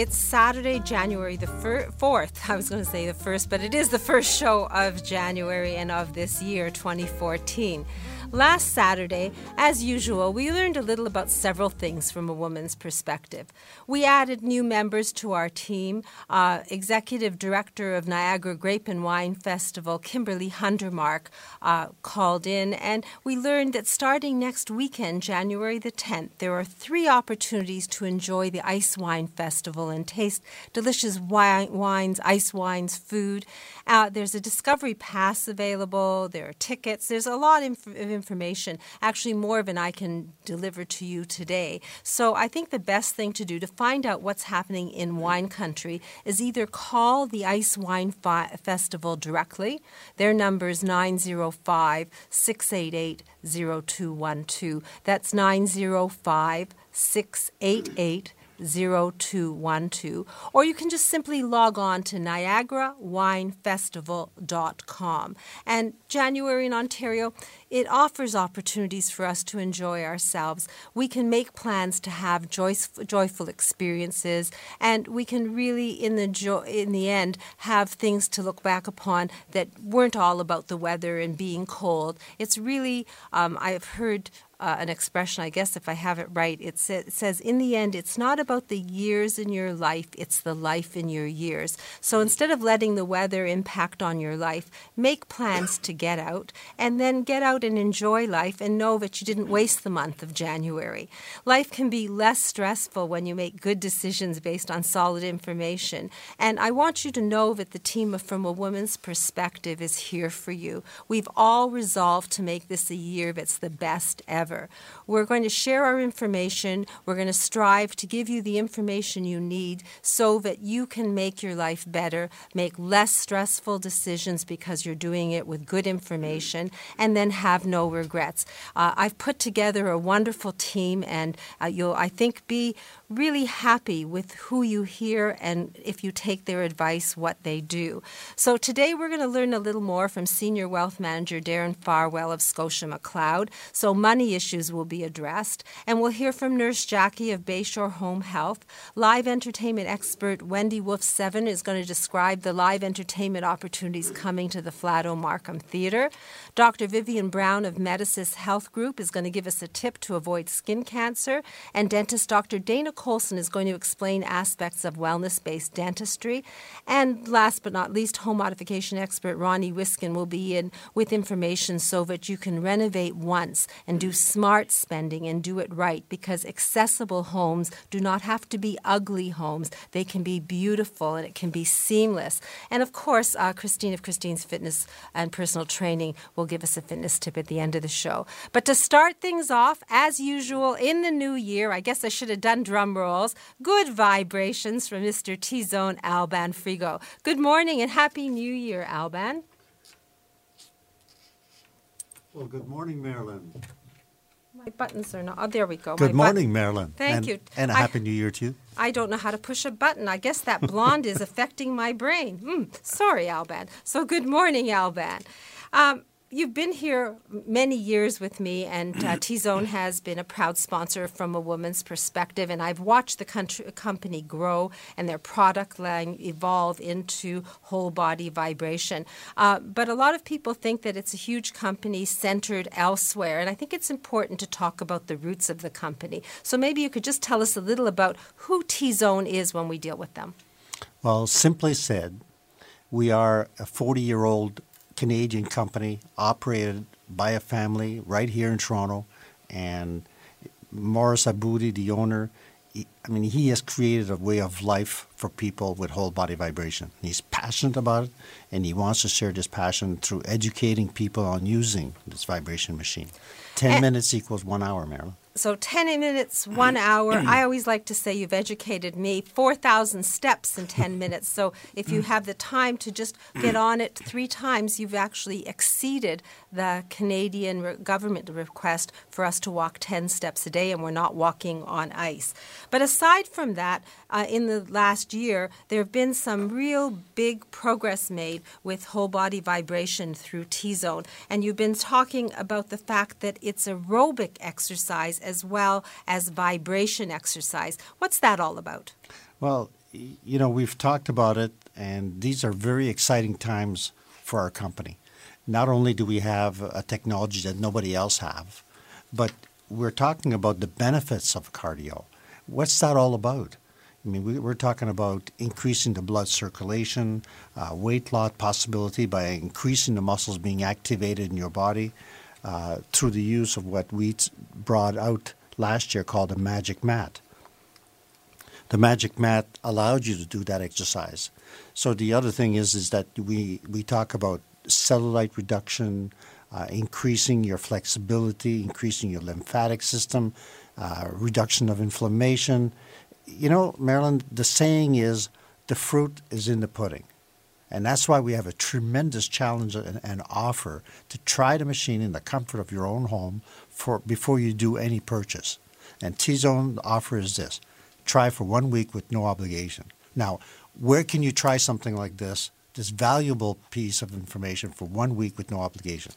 It's Saturday, January the fir- 4th. I was going to say the first, but it is the first show of January and of this year, 2014. Last Saturday, as usual, we learned a little about several things from a woman's perspective. We added new members to our team. Uh, Executive Director of Niagara Grape and Wine Festival, Kimberly Hundertmark, uh, called in, and we learned that starting next weekend, January the 10th, there are three opportunities to enjoy the Ice Wine Festival and taste delicious wine, wines, ice wines, food. Uh, there's a Discovery Pass available. There are tickets. There's a lot of information. Information, actually, more than I can deliver to you today. So I think the best thing to do to find out what's happening in wine country is either call the Ice Wine Fi- Festival directly. Their number is 905 688 0212. That's 905 688 0212, or you can just simply log on to niagarawinefestival.com. And January in Ontario, it offers opportunities for us to enjoy ourselves. We can make plans to have joyful experiences, and we can really, in the jo- in the end, have things to look back upon that weren't all about the weather and being cold. It's really, um, I've heard uh, an expression, I guess if I have it right, it, sa- it, says, in the end, it's not about the years in your life, it's the life in your years. So instead of letting the weather impact on your life, make plans to get out and then get out and enjoy life and know that you didn't waste the month of January. Life can be less stressful when you make good decisions based on solid information. And I want you to know that the team From a Woman's Perspective is here for you. We've all resolved to make this a year that's the best ever. We're going to share our information. We're going to strive to give you the information you need so that you can make your life better, make less stressful decisions because you're doing it with good information, and then have no regrets. Uh, I've put together a wonderful team, and uh, you'll, I think, be really happy with who you hear and if you take their advice, what they do. So today we're going to learn a little more from Senior Wealth Manager Darren Farwell of Scotia McLeod. So money issues will be addressed, and we'll hear from Nurse Jackie of Bayshore Home Health. Live entertainment expert Wendy Wolf Seven is going to describe the live entertainment opportunities coming to the Flato Markham Theatre. Dr. Vivian Brown of Medisys Health Group is going to give us a tip to avoid skin cancer, and dentist Dr. Dana Colson is going to explain aspects of wellness based dentistry. And last but not least, home modification expert Ronnie Wiskin will be in with information so that you can renovate once and do smart spending and do it right because accessible homes do not have to be ugly homes. They can be beautiful and it can be seamless. And of course, uh, Christine of Christine's Fitness and Personal Training will give us a fitness tip at the end of the show. But to start things off, as usual, in the new year, I guess I should have done drum rolls. Good vibrations from Mr. T Zone Alban Frigo. Good morning and Happy New Year, Alban. Well, good morning, Marilyn. My buttons are not. Oh, there we go. Good My morning, Marilyn. Thank and, you. And a I- happy new year to you. I don't know how to push a button. I guess that blonde is affecting my brain. Hmm, sorry, Alban. So, good morning, Alban. Um, you've been here many years with me, and uh, T Zone has been a proud sponsor from a woman's perspective. And I've watched the country, company grow and their product line evolve into whole body vibration. Uh, but a lot of people think that it's a huge company centered elsewhere. And I think it's important to talk about the roots of the company. So maybe you could just tell us a little about who T Zone is when we deal with them. Well, simply said, we are a 40 year old Canadian company operated by a family right here in Toronto. And Morris Aboudi, the owner, he, I mean, he has created a way of life for people with whole body vibration. He's passionate about it, and he wants to share this passion through educating people on using this vibration machine. Ten And- minutes equals one hour, Marilyn. So 10 minutes, one hour. I always like to say you've educated me 4,000 steps in 10 minutes. So if you have the time to just get on it three times, you've actually exceeded the Canadian re- government request for us to walk 10 steps a day, and we're not walking on ice. But aside from that, uh, in the last year, there have been some real big progress made with whole body vibration through T Zone. And you've been talking about the fact that it's aerobic exercise as well as vibration exercise. What's that all about? Well, you know, we've talked about it, and these are very exciting times for our company. Not only do we have a technology that nobody else have, but we're talking about the benefits of cardio. What's that all about? I mean, we, we're talking about increasing the blood circulation, uh, weight loss possibility by increasing the muscles being activated in your body uh, through the use of what we brought out last year called a magic mat the magic mat allowed you to do that exercise. So the other thing is is that we we talk about cellulite reduction, uh, increasing your flexibility, increasing your lymphatic system, uh, reduction of inflammation. You know, Marilyn, the saying is the fruit is in the pudding. And that's why we have a tremendous challenge and, and offer to try the machine in the comfort of your own home for before you do any purchase. And T Zone offer is this try for one week with no obligation. Now, where can you try something like this, this valuable piece of information for one week with no obligation?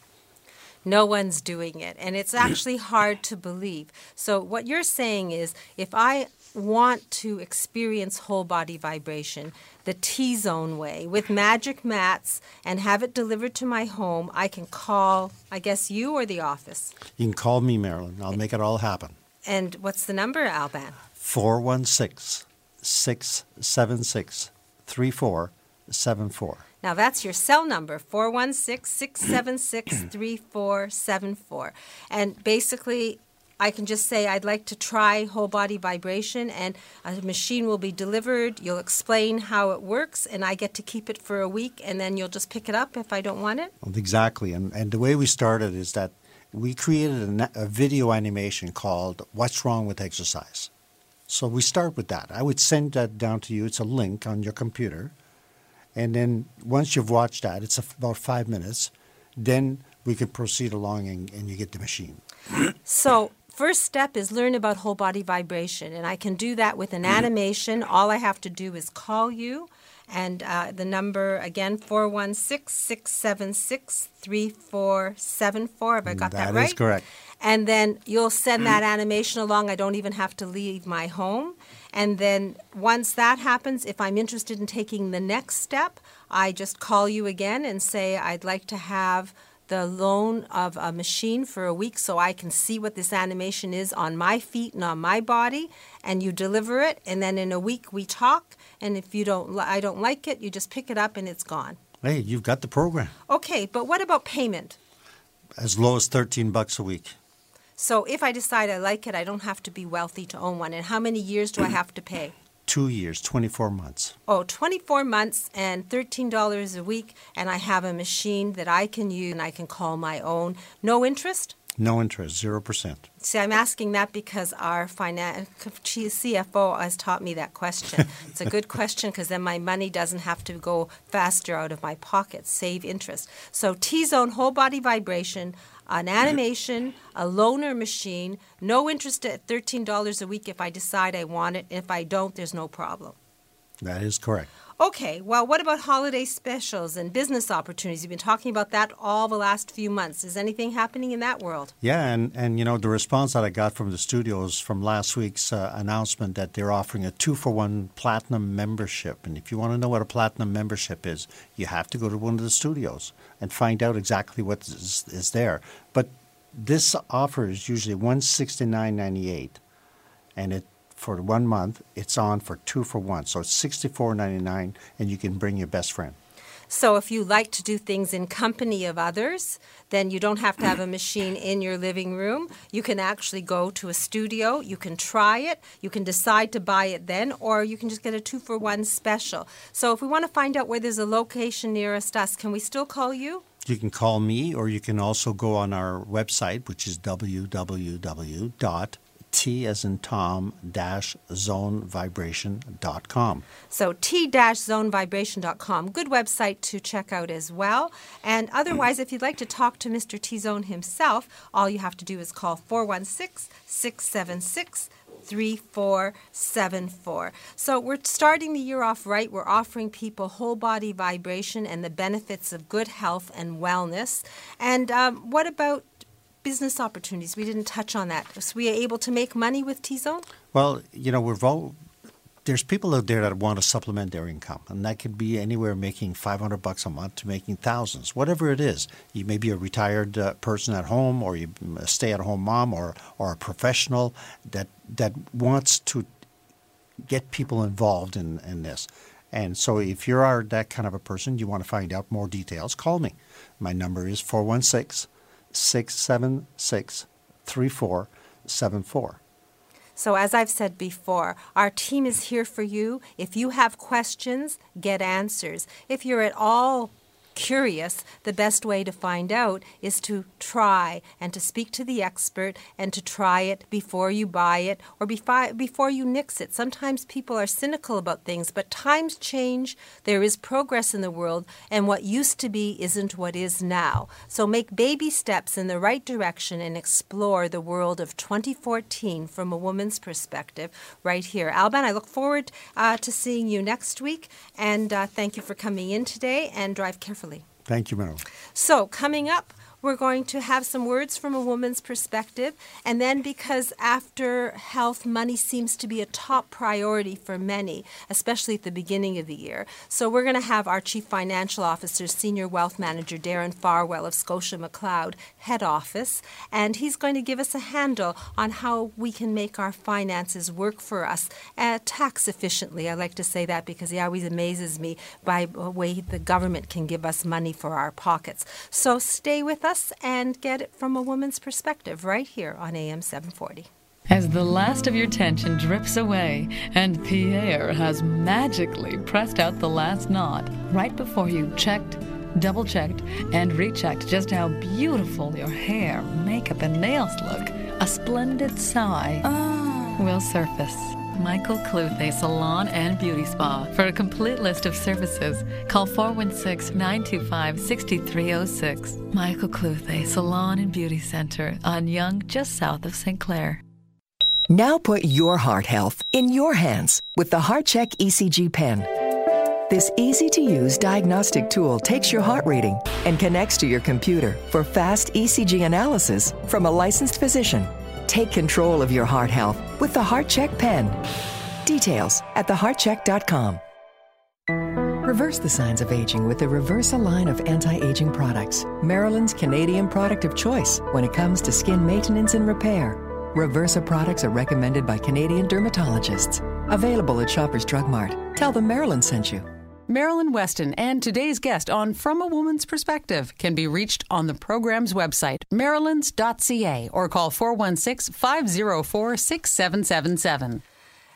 No one's doing it. And it's actually hard to believe. So, what you're saying is if I want to experience whole body vibration the T zone way with magic mats and have it delivered to my home, I can call, I guess, you or the office. You can call me, Marilyn. I'll make it all happen. And what's the number, Alban? 416 676 3474. Now that's your cell number, 416-676-3474. And basically I can just say I'd like to try whole body vibration and a machine will be delivered. You'll explain how it works and I get to keep it for a week and then you'll just pick it up if I don't want it. Exactly. And, and the way we started is that we created a, a video animation called What's Wrong with Exercise. So we start with that. I would send that down to you. It's a link on your computer. And then once you've watched that, it's about five minutes, then we can proceed along and, and you get the machine. So, first step is learn about whole body vibration, and I can do that with an animation. All I have to do is call you, and uh, the number again 416-676-3474. Have I got that, That right? is correct. And then you'll send that animation along. I don't even have to leave my home. And then once that happens, if I'm interested in taking the next step, I just call you again and say I'd like to have the loan of a machine for a week so I can see what this animation is on my feet and on my body and you deliver it and then in a week we talk and if you don't li- I don't like it you just pick it up and it's gone. Hey, you've got the program. Okay, but what about payment? As low as 13 bucks a week. So if I decide I like it I don't have to be wealthy to own one and how many years do I have to pay? Two years, 24 months. oh, 24 months and $13 a week, and I have a machine that I can use and I can call my own. No interest? No interest, 0%. See, I'm asking that because our finan- CFO has taught me that question. it's a good question because then my money doesn't have to go faster out of my pocket, save interest. So, T Zone whole body vibration, an animation, a loaner machine, no interest at $13 a week if I decide I want it. If I don't, there's no problem. That is correct. Okay, well, what about holiday specials and business opportunities? You've been talking about that all the last few months. Is anything happening in that world? Yeah, and, and you know, the response that I got from the studios from last week's uh, announcement that they're offering a two for one platinum membership. And if you want to know what a platinum membership is, you have to go to one of the studios and find out exactly what is, is there. But this offer is usually one sixty nine ninety eight, and it for one month it's on for two for one. So it's sixty four ninety nine, and you can bring your best friend. So if you like to do things in company of others, then you don't have to have a machine in your living room. You can actually go to a studio, you can try it, you can decide to buy it then, or you can just get a two for one special. So if we want to find out where there's a location nearest us, can we still call you? You can call me, or you can also go on our website, which is www.t as in Tom dash zonevibration.com. So t-zonevibration.com. Good website to check out as well. And otherwise, if you'd like to talk to Mr. T Zone himself, all you have to do is call 416 676 3474. So we're starting the year off right. We're offering people whole body vibration and the benefits of good health and wellness. And um, what about business opportunities? We didn't touch on that. So we are able to make money with T Zone? Well, you know, we're there's people out there that want to supplement their income, and that could be anywhere making 500 bucks a month to making thousands, whatever it is. You may be a retired uh, person at home, or you a stay-at-home mom, or or a professional that that wants to get people involved in, in this. And so, if you are that kind of a person, you want to find out more details, call me. My number is 416 676 3474. So, as I've said before, our team is here for you. If you have questions, get answers. If you're at all curious, the best way to find out is to try and to speak to the expert and to try it before you buy it or before you nix it. Sometimes people are cynical about things, but times change. There is progress in the world, and what used to be isn't what is now. So make baby steps in the right direction and explore the world of 2014 from a woman's perspective right here. Alban, I look forward uh, to seeing you next week, and uh, thank you for coming in today and drive carefully Thank you, Meryl. So, coming up, we're going to have some words from a woman's perspective. And then, because after health, money seems to be a top priority for many, especially at the beginning of the year. So, we're going to have our Chief Financial Officer, Senior Wealth Manager Darren Farwell of Scotia McLeod Head Office. And he's going to give us a handle on how we can make our finances work for us uh, tax efficiently. I like to say that because he always amazes me by the way the government can give us money for our pockets. So, stay with us us and get it from a woman's perspective right here on AM 740. As the last of your tension drips away and Pierre has magically pressed out the last knot right before you checked, double checked, and rechecked just how beautiful your hair, makeup, and nails look, a splendid sigh oh. will surface. Michael Cluthe Salon and Beauty Spa. For a complete list of services, call 416 925 6306. Michael Cluthe Salon and Beauty Center on Yonge, just south of St. Clair. Now put your heart health in your hands with the HeartCheck ECG pen. This easy to use diagnostic tool takes your heart reading and connects to your computer for fast ECG analysis from a licensed physician Take control of your heart health with the HeartCheck pen. Details at theheartcheck.com. Reverse the signs of aging with the Reversa line of anti aging products, Marilyn's Canadian product of choice when it comes to skin maintenance and repair. Reversa products are recommended by Canadian dermatologists. Available at Shoppers Drug Mart. Tell them Maryland sent you. Marilyn Weston and today's guest on From a Woman's Perspective can be reached on the program's website, marilyns.ca, or call 416 504 6777.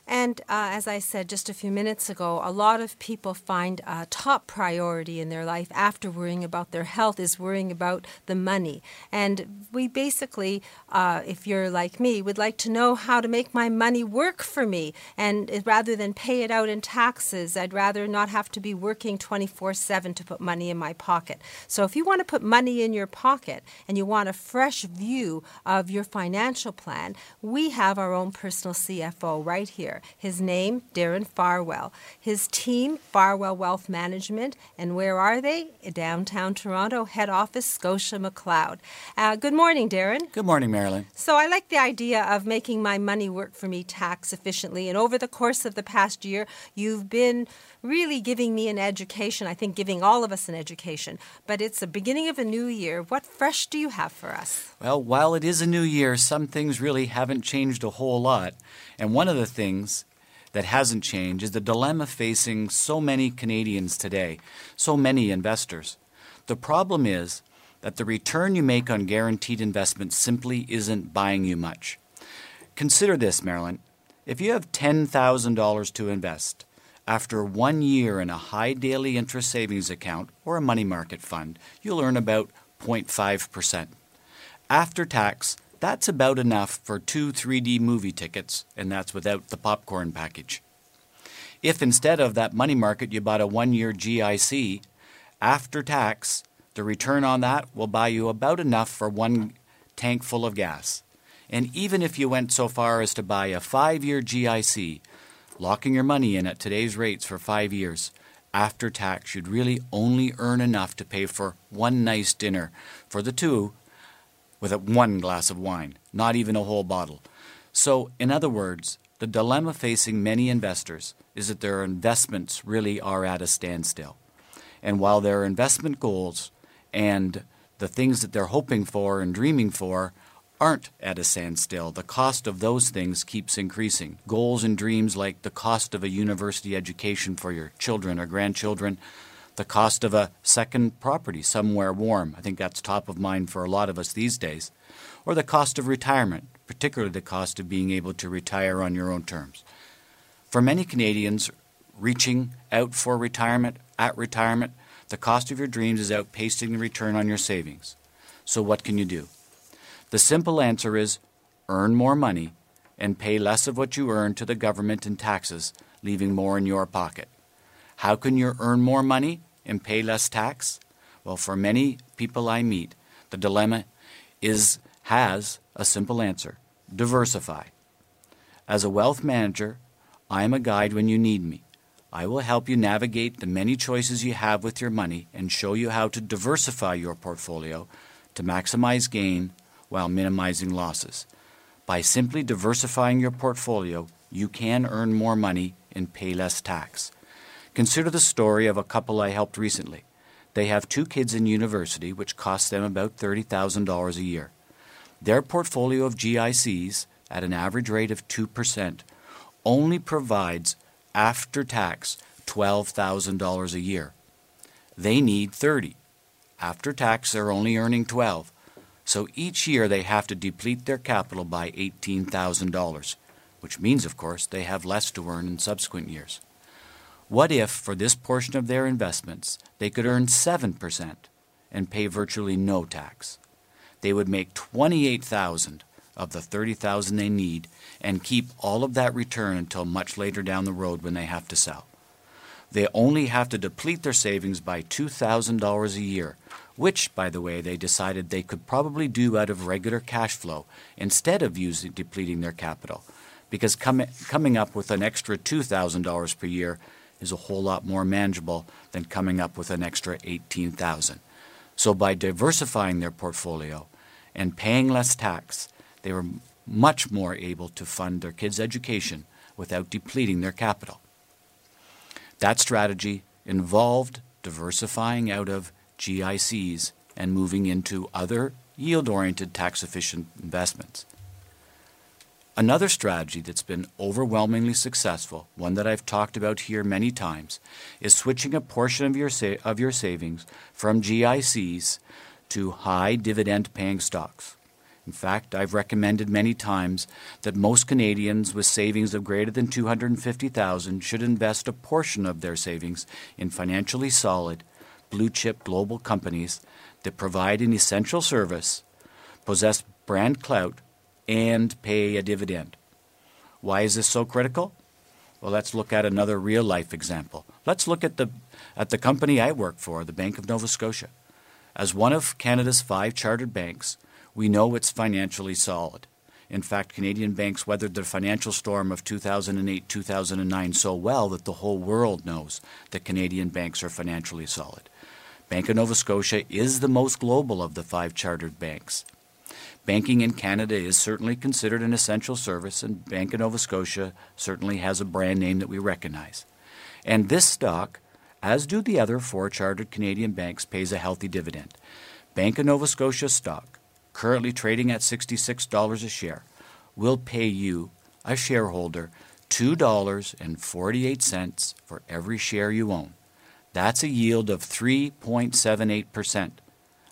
And uh, as I said just a few minutes ago, a lot of people find a top priority in their life after worrying about their health is worrying about the money. And we basically, uh, if you're like me, would like to know how to make my money work for me. And rather than pay it out in taxes, I'd rather not have to be working 24 7 to put money in my pocket. So if you want to put money in your pocket and you want a fresh view of your financial plan, we have our own personal CFO right here. His name, Darren Farwell. His team, Farwell Wealth Management. And where are they? Downtown Toronto, head office, Scotia McLeod. Uh, good morning, Darren. Good morning, Marilyn. So I like the idea of making my money work for me tax efficiently. And over the course of the past year, you've been really giving me an education. I think giving all of us an education. But it's the beginning of a new year. What fresh do you have for us? Well, while it is a new year, some things really haven't changed a whole lot. And one of the things that hasn't changed is the dilemma facing so many Canadians today, so many investors. The problem is that the return you make on guaranteed investments simply isn't buying you much. Consider this, Marilyn. If you have $10,000 to invest, after one year in a high daily interest savings account or a money market fund, you'll earn about 0.5%. After tax, that's about enough for two 3D movie tickets, and that's without the popcorn package. If instead of that money market you bought a one year GIC, after tax, the return on that will buy you about enough for one tank full of gas. And even if you went so far as to buy a five year GIC, locking your money in at today's rates for five years, after tax, you'd really only earn enough to pay for one nice dinner for the two with one glass of wine, not even a whole bottle. So, in other words, the dilemma facing many investors is that their investments really are at a standstill. And while their investment goals and the things that they're hoping for and dreaming for aren't at a standstill, the cost of those things keeps increasing. Goals and dreams like the cost of a university education for your children or grandchildren, the cost of a second property somewhere warm. I think that's top of mind for a lot of us these days. Or the cost of retirement, particularly the cost of being able to retire on your own terms. For many Canadians, reaching out for retirement, at retirement, the cost of your dreams is outpacing the return on your savings. So, what can you do? The simple answer is earn more money and pay less of what you earn to the government in taxes, leaving more in your pocket. How can you earn more money and pay less tax? Well, for many people I meet, the dilemma is has a simple answer. Diversify. As a wealth manager, I am a guide when you need me. I will help you navigate the many choices you have with your money and show you how to diversify your portfolio to maximize gain while minimizing losses. By simply diversifying your portfolio, you can earn more money and pay less tax. Consider the story of a couple I helped recently. They have two kids in university, which costs them about $30,000 a year. Their portfolio of GICs, at an average rate of 2%, only provides after tax $12,000 a year. They need 30. After tax, they're only earning 12. So each year they have to deplete their capital by $18,000, which means, of course, they have less to earn in subsequent years. What if, for this portion of their investments, they could earn 7% and pay virtually no tax? They would make 28,000 of the 30,000 they need and keep all of that return until much later down the road when they have to sell. They only have to deplete their savings by $2,000 a year, which, by the way, they decided they could probably do out of regular cash flow instead of using depleting their capital, because com- coming up with an extra $2,000 per year is a whole lot more manageable than coming up with an extra 18,000. So by diversifying their portfolio and paying less tax, they were much more able to fund their kids' education without depleting their capital. That strategy involved diversifying out of GICs and moving into other yield oriented tax efficient investments. Another strategy that's been overwhelmingly successful, one that I've talked about here many times, is switching a portion of your, sa- of your savings from GICs to high dividend paying stocks. In fact, I've recommended many times that most Canadians with savings of greater than 250,000 should invest a portion of their savings in financially solid, blue chip global companies that provide an essential service, possess brand clout, and pay a dividend. Why is this so critical? Well, let's look at another real life example. Let's look at the, at the company I work for, the Bank of Nova Scotia. As one of Canada's five chartered banks, we know it's financially solid. In fact, Canadian banks weathered the financial storm of 2008 2009 so well that the whole world knows that Canadian banks are financially solid. Bank of Nova Scotia is the most global of the five chartered banks. Banking in Canada is certainly considered an essential service, and Bank of Nova Scotia certainly has a brand name that we recognize. And this stock, as do the other four chartered Canadian banks, pays a healthy dividend. Bank of Nova Scotia stock, currently trading at $66 a share, will pay you, a shareholder, $2.48 for every share you own. That's a yield of 3.78%,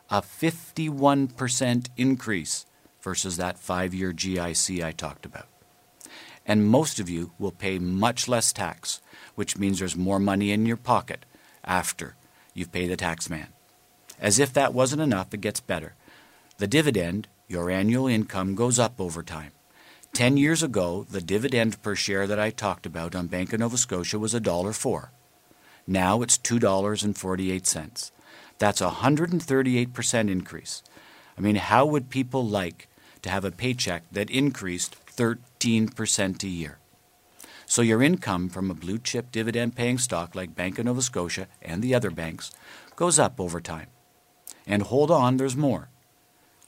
a 51% increase versus that five year GIC I talked about. And most of you will pay much less tax, which means there's more money in your pocket after you've paid the tax man. As if that wasn't enough, it gets better. The dividend, your annual income, goes up over time. Ten years ago, the dividend per share that I talked about on Bank of Nova Scotia was $1.04. Now it's $2.48. That's a 138% increase. I mean, how would people like to have a paycheck that increased 13% a year? So your income from a blue chip dividend paying stock like Bank of Nova Scotia and the other banks goes up over time. And hold on, there's more.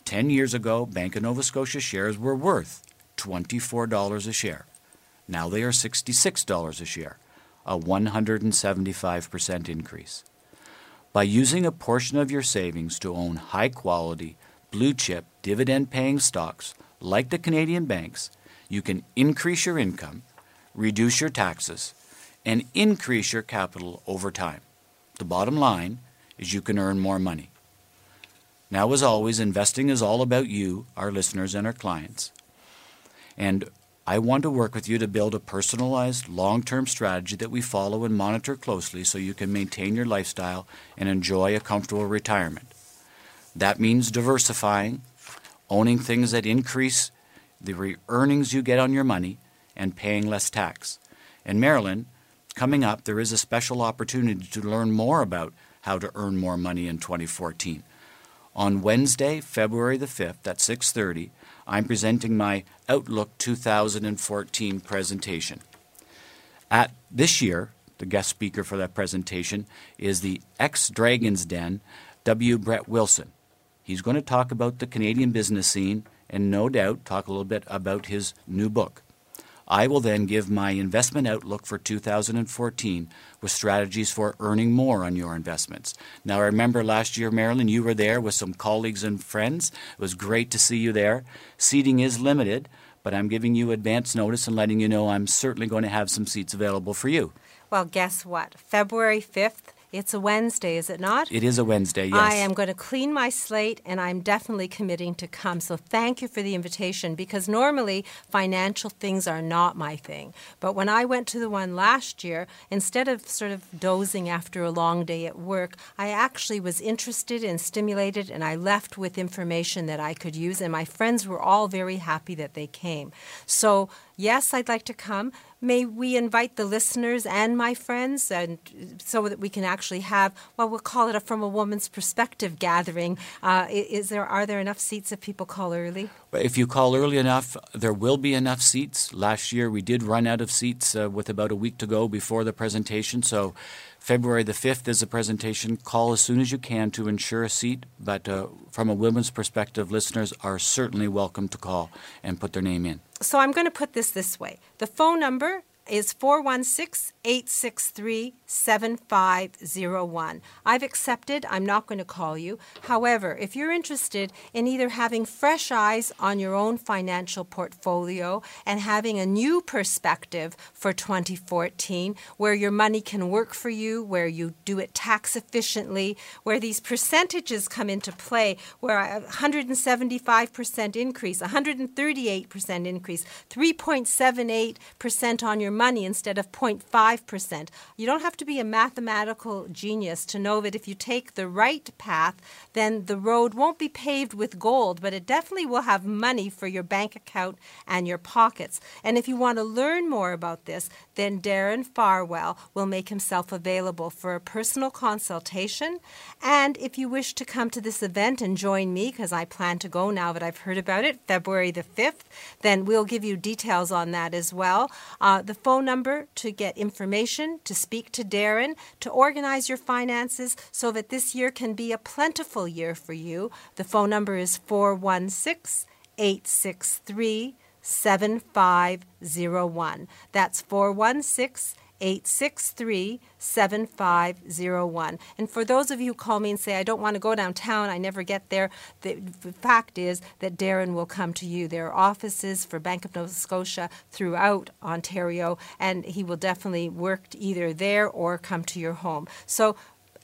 Ten years ago, Bank of Nova Scotia shares were worth $24 a share. Now they are $66 a share, a 175% increase. By using a portion of your savings to own high quality, blue chip, dividend paying stocks like the Canadian banks, you can increase your income, reduce your taxes, and increase your capital over time. The bottom line is you can earn more money. Now, as always, investing is all about you, our listeners, and our clients. And I want to work with you to build a personalized, long term strategy that we follow and monitor closely so you can maintain your lifestyle and enjoy a comfortable retirement. That means diversifying, owning things that increase the re- earnings you get on your money, and paying less tax. In Marilyn, coming up, there is a special opportunity to learn more about how to earn more money in 2014. On Wednesday, February the 5th at 6:30, I'm presenting my Outlook 2014 presentation. At this year, the guest speaker for that presentation is the ex-Dragons Den, W. Brett Wilson. He's going to talk about the Canadian business scene and no doubt talk a little bit about his new book. I will then give my investment outlook for 2014 with strategies for earning more on your investments. Now, I remember last year, Marilyn, you were there with some colleagues and friends. It was great to see you there. Seating is limited, but I'm giving you advance notice and letting you know I'm certainly going to have some seats available for you. Well, guess what? February 5th, it's a Wednesday, is it not? It is a Wednesday, yes. I am going to clean my slate and I'm definitely committing to come. So thank you for the invitation because normally financial things are not my thing. But when I went to the one last year, instead of sort of dozing after a long day at work, I actually was interested and stimulated and I left with information that I could use. And my friends were all very happy that they came. So yes, I'd like to come. May we invite the listeners and my friends, and so that we can actually have, well, we'll call it a from a woman's perspective gathering. Uh, is there are there enough seats if people call early? If you call early enough, there will be enough seats. Last year we did run out of seats uh, with about a week to go before the presentation, so February the 5th is the presentation. Call as soon as you can to ensure a seat, but uh, from a women's perspective, listeners are certainly welcome to call and put their name in. So I'm going to put this this way the phone number is 416 863 7501. I've accepted. I'm not going to call you. However, if you're interested in either having fresh eyes on your own financial portfolio and having a new perspective for 2014, where your money can work for you, where you do it tax efficiently, where these percentages come into play, where a 175% increase, 138% increase, 3.78% on your money instead of 0.5%. You don't have to be a mathematical genius to know that if you take the right path, then the road won't be paved with gold, but it definitely will have money for your bank account and your pockets. And if you want to learn more about this, then Darren Farwell will make himself available for a personal consultation. And if you wish to come to this event and join me, because I plan to go now that I've heard about it, February the 5th, then we'll give you details on that as well. Uh, the phone number to get information, to speak to Darren, to organize your finances so that this year can be a plentiful year for you. The phone number is 416 863 7501. That's 416 863 7501. And for those of you who call me and say, I don't want to go downtown, I never get there, the, the fact is that Darren will come to you. There are offices for Bank of Nova Scotia throughout Ontario, and he will definitely work either there or come to your home. So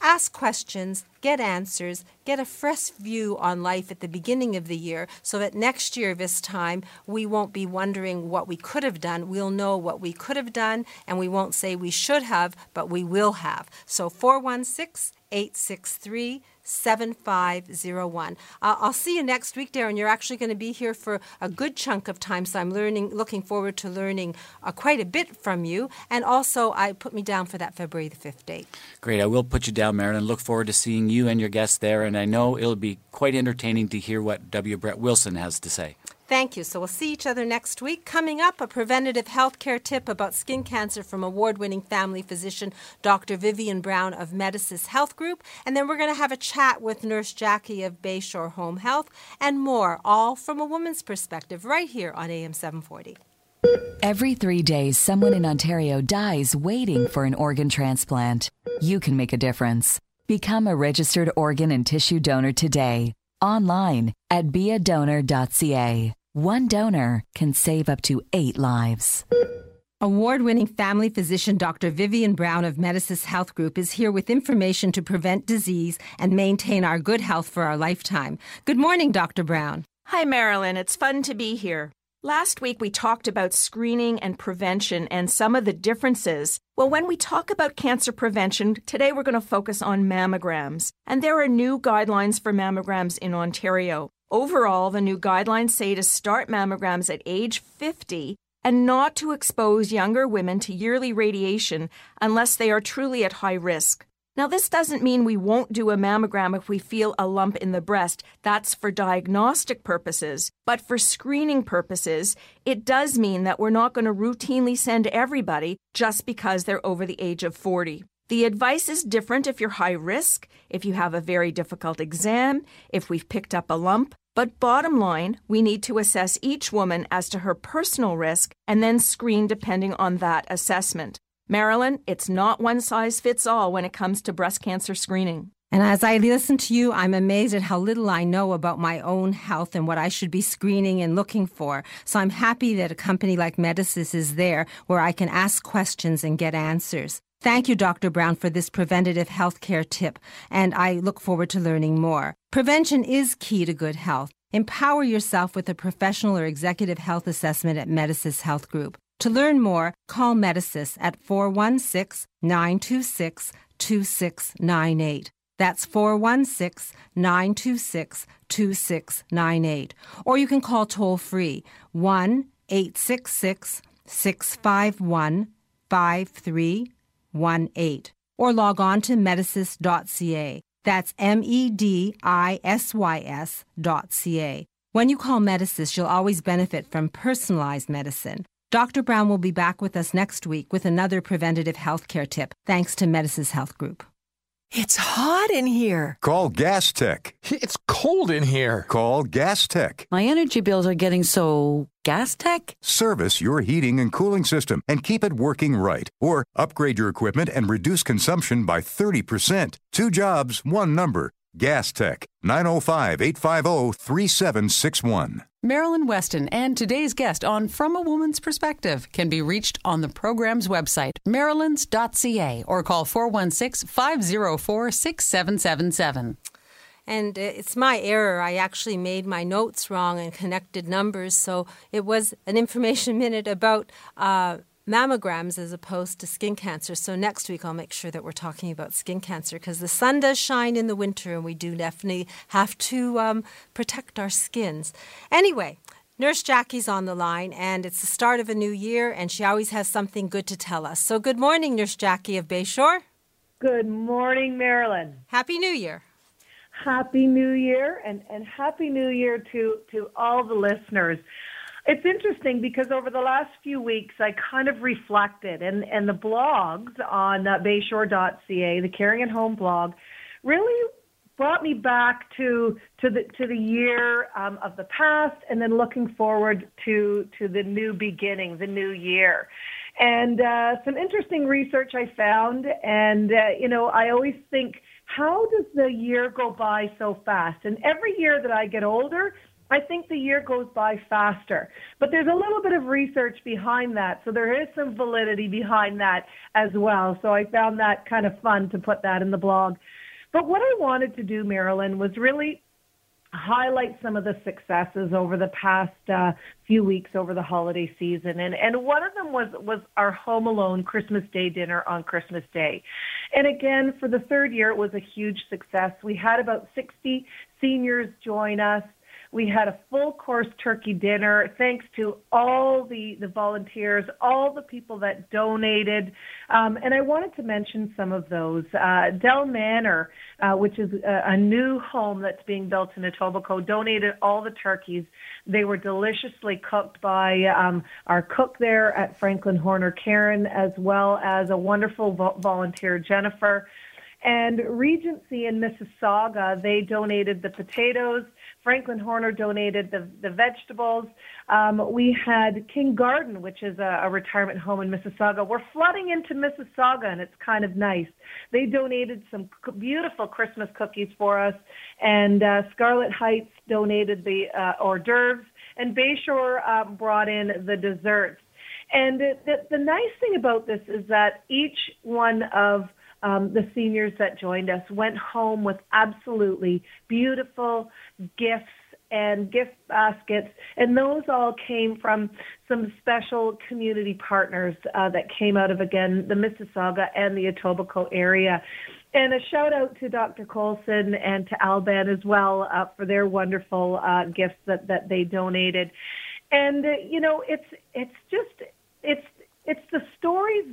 ask questions, get answers, get a fresh view on life at the beginning of the year so that next year, this time, we won't be wondering what we could have done. We'll know what we could have done, and we won't say we should have, but we will have. So 416 863 7501. Uh, I'll see you next week, Darren. You're actually going to be here for a good chunk of time, so I'm learning, looking forward to learning uh, quite a bit from you. And also, I put me down for that February the 5th date. Great. I will put you down, Marilyn. Look forward to seeing you and your guests there, and I know it'll be quite entertaining to hear what W. Brett Wilson has to say. Thank you. So we'll see each other next week. Coming up, a preventative health care tip about skin cancer from award winning family physician Dr. Vivian Brown of Medisys Health Group. And then we're going to have a chat with Nurse Jackie of Bayshore Home Health and more, all from a woman's perspective, right here on AM 740. Every three days, someone in Ontario dies waiting for an organ transplant. You can make a difference. Become a registered organ and tissue donor today online at beadonor.ca. One donor can save up to eight lives. Award winning family physician Dr. Vivian Brown of Medisys Health Group is here with information to prevent disease and maintain our good health for our lifetime. Good morning, Dr. Brown. Hi, Marilyn. It's fun to be here. Last week, we talked about screening and prevention and some of the differences. Well, when we talk about cancer prevention, today we're going to focus on mammograms. And there are new guidelines for mammograms in Ontario. Overall, the new guidelines say to start mammograms at age 50 and not to expose younger women to yearly radiation unless they are truly at high risk. Now, this doesn't mean we won't do a mammogram if we feel a lump in the breast. That's for diagnostic purposes. But for screening purposes, it does mean that we're not going to routinely send everybody just because they're over the age of 40. The advice is different if you're high risk, if you have a very difficult exam, if we've picked up a lump. But bottom line, we need to assess each woman as to her personal risk and then screen depending on that assessment. Marilyn, it's not one size fits all when it comes to breast cancer screening. And as I listen to you, I'm amazed at how little I know about my own health and what I should be screening and looking for. So I'm happy that a company like Medisys is there where I can ask questions and get answers. Thank you, Dr. Brown, for this preventative health care tip, and I look forward to learning more. Prevention is key to good health. Empower yourself with a professional or executive health assessment at Medisys Health Group. To learn more, call Medisys at 416 926 2698. That's 416 926 2698. Or you can call toll free 1 866 651 5318. Or log on to medisys.ca. That's M E D I S Y S dot C A. When you call Medisys, you'll always benefit from personalized medicine. Dr. Brown will be back with us next week with another preventative health care tip, thanks to Medisys Health Group. It's hot in here. Call Gas Tech. It's cold in here. Call Gas Tech. My energy bills are getting so gas tech? Service your heating and cooling system and keep it working right. Or upgrade your equipment and reduce consumption by 30%. Two jobs, one number. Gas Tech, 905 850 3761. Marilyn Weston and today's guest on From a Woman's Perspective can be reached on the program's website, marilyns.ca, or call 416 504 6777. And it's my error. I actually made my notes wrong and connected numbers. So it was an information minute about uh, mammograms as opposed to skin cancer. So next week I'll make sure that we're talking about skin cancer because the sun does shine in the winter and we do definitely have to um, protect our skins. Anyway, Nurse Jackie's on the line and it's the start of a new year and she always has something good to tell us. So good morning, Nurse Jackie of Bayshore. Good morning, Marilyn. Happy New Year. Happy New Year and, and Happy New Year to, to all the listeners. It's interesting because over the last few weeks, I kind of reflected, and, and the blogs on uh, bayshore.ca, the Caring at Home blog, really brought me back to to the to the year um, of the past, and then looking forward to to the new beginning, the new year. And uh, some interesting research I found. And, uh, you know, I always think, how does the year go by so fast? And every year that I get older, I think the year goes by faster. But there's a little bit of research behind that. So there is some validity behind that as well. So I found that kind of fun to put that in the blog. But what I wanted to do, Marilyn, was really highlight some of the successes over the past uh, few weeks over the holiday season, and and one of them was was our Home Alone Christmas Day dinner on Christmas Day, and again for the third year it was a huge success. We had about 60 seniors join us. We had a full course turkey dinner thanks to all the, the volunteers, all the people that donated. Um, and I wanted to mention some of those. Uh, Dell Manor, uh, which is a, a, new home that's being built in Etobicoke, donated all the turkeys. They were deliciously cooked by um, our cook there at Franklin Horner Karen, as well as a wonderful vo- volunteer, Jennifer. And Regency in Mississauga, they donated the potatoes. Franklin Horner donated the, the vegetables. Um, we had King Garden, which is a, a retirement home in Mississauga. We're flooding into Mississauga, and it's kind of nice. They donated some beautiful Christmas cookies for us, and uh, Scarlet Heights donated the uh, hors d'oeuvres, and Bayshore uh, brought in the desserts. And the, the, the nice thing about this is that each one of um, the seniors that joined us went home with absolutely beautiful gifts and gift baskets, and those all came from some special community partners uh, that came out of again the Mississauga and the Etobicoke area. And a shout out to Dr. Colson and to Alban as well uh, for their wonderful uh, gifts that, that they donated. And uh, you know, it's it's just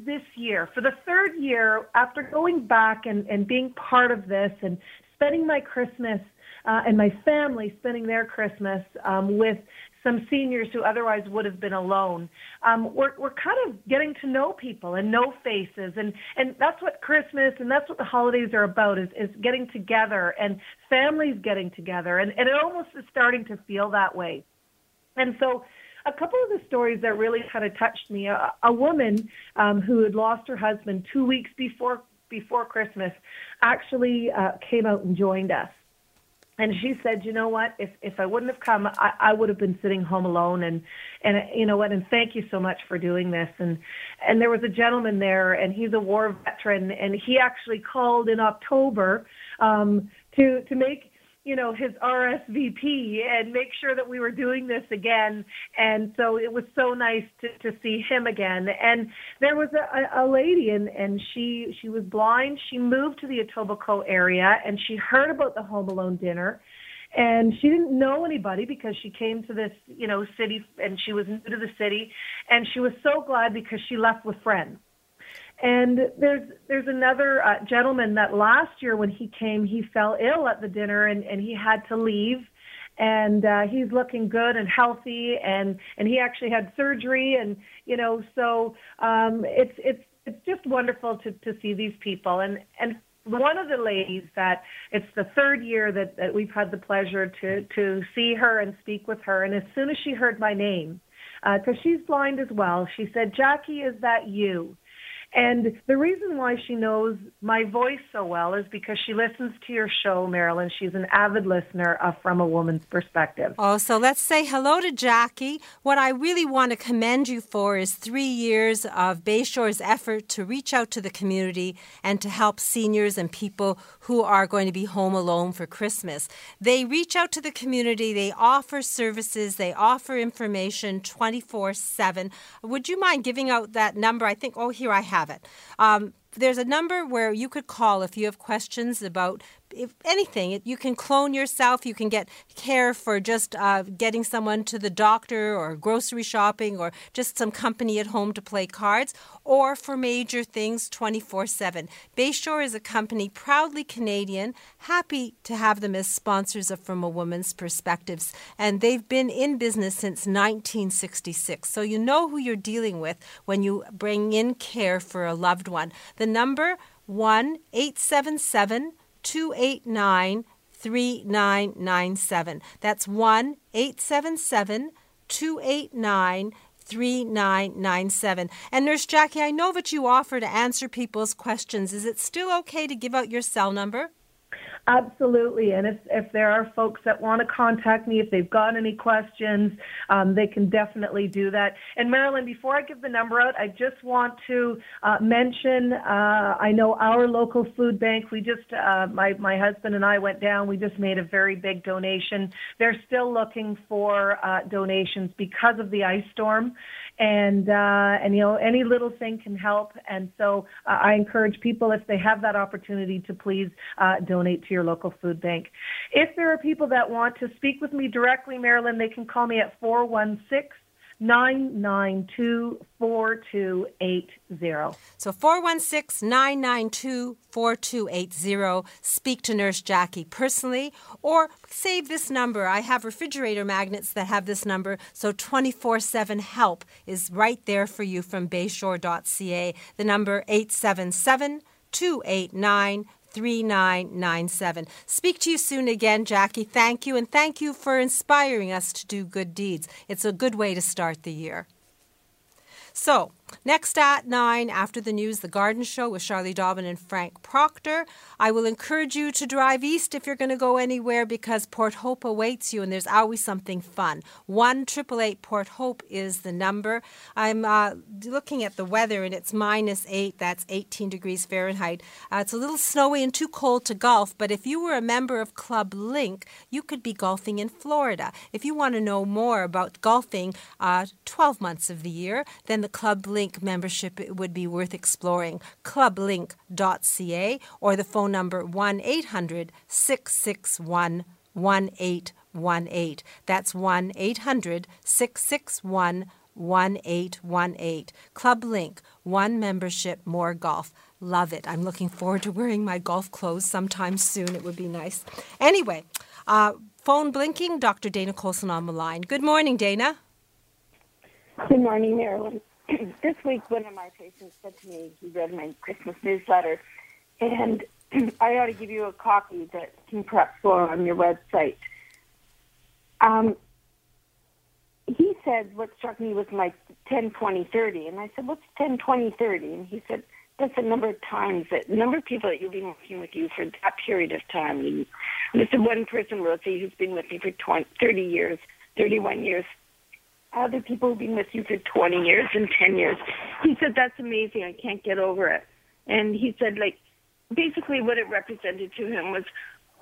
this year. For the third year, after going back and, and being part of this and spending my Christmas uh, and my family spending their Christmas um, with some seniors who otherwise would have been alone. Um, we're we're kind of getting to know people and know faces, and and that's what Christmas and that's what the holidays are about is is getting together and families getting together, and and it almost is starting to feel that way. And so a couple of the stories that really kind of touched me. A, a woman um, who had lost her husband two weeks before before Christmas actually uh, came out and joined us. And she said, "You know what? If if I wouldn't have come, I, I would have been sitting home alone. And and you know what? And thank you so much for doing this. And and there was a gentleman there, and he's a war veteran, and he actually called in October um, to to make you know, his RSVP and make sure that we were doing this again. And so it was so nice to, to see him again. And there was a, a lady and, and she, she was blind. She moved to the Etobicoke area and she heard about the Home Alone dinner and she didn't know anybody because she came to this, you know, city and she was new to the city and she was so glad because she left with friends and there's there's another uh, gentleman that last year when he came, he fell ill at the dinner and and he had to leave. And uh, he's looking good and healthy, and and he actually had surgery, and you know, so um, it's it's it's just wonderful to to see these people. And and one of the ladies that it's the third year that, that we've had the pleasure to to see her and speak with her and as soon as she heard my name because uh, she's blind as well she said jackie is that you and the reason why she knows my voice so well is because she listens to your show, Marilyn. She's an avid listener of From a Woman's Perspective. Oh, so let's say hello to Jackie. What I really want to commend you for is three years of Bayshore's effort to reach out to the community and to help seniors and people who are going to be home alone for Christmas. They reach out to the community, they offer services, they offer information 24 7. Would you mind giving out that number? I think, oh, here I have have it. Um, there's a number where you could call if you have questions about if anything, you can clone yourself. You can get care for just uh, getting someone to the doctor or grocery shopping or just some company at home to play cards or for major things 24 7. Bayshore is a company proudly Canadian, happy to have them as sponsors of From a Woman's Perspectives. And they've been in business since 1966. So you know who you're dealing with when you bring in care for a loved one. The number 1 877 289 3997. That's 1 877 289 3997. And Nurse Jackie, I know that you offer to answer people's questions. Is it still okay to give out your cell number? Absolutely. And if, if there are folks that want to contact me, if they've got any questions, um, they can definitely do that. And Marilyn, before I give the number out, I just want to uh, mention uh, I know our local food bank, we just, uh, my, my husband and I went down, we just made a very big donation. They're still looking for uh, donations because of the ice storm and uh, and you know any little thing can help. And so uh, I encourage people if they have that opportunity to please uh, donate to your local food bank. If there are people that want to speak with me directly, Marilyn, they can call me at four one six 992 4280. So 416 992 4280. Speak to Nurse Jackie personally or save this number. I have refrigerator magnets that have this number, so 24 7 help is right there for you from bayshore.ca. The number 877 289 3997. Speak to you soon again, Jackie. Thank you, and thank you for inspiring us to do good deeds. It's a good way to start the year. So, Next at 9, after the news, The Garden Show with Charlie Dobbin and Frank Proctor. I will encourage you to drive east if you're going to go anywhere because Port Hope awaits you and there's always something fun. 1 Port Hope is the number. I'm uh, looking at the weather and it's minus 8, that's 18 degrees Fahrenheit. Uh, it's a little snowy and too cold to golf, but if you were a member of Club Link, you could be golfing in Florida. If you want to know more about golfing uh, 12 months of the year, then the Club Link Link membership it would be worth exploring. Clublink.ca or the phone number 1 800 661 1818. That's 1 800 661 1818. Club Link, one membership, more golf. Love it. I'm looking forward to wearing my golf clothes sometime soon. It would be nice. Anyway, uh, phone blinking, Dr. Dana Colson on the line. Good morning, Dana. Good morning, Marilyn. this week, one of my patients said to me, he read my Christmas newsletter, and I ought to give you a copy that can perhaps go on your website. Um, he said what struck me was my 10, 20, 30. And I said, what's 10, 20, 30? And he said, that's the number of times that the number of people that you've been working with you for that period of time. And this is one person, Rosie, who's been with me for 20, 30 years, 31 years other people who've been with you for 20 years and 10 years. He said, that's amazing. I can't get over it. And he said, like, basically what it represented to him was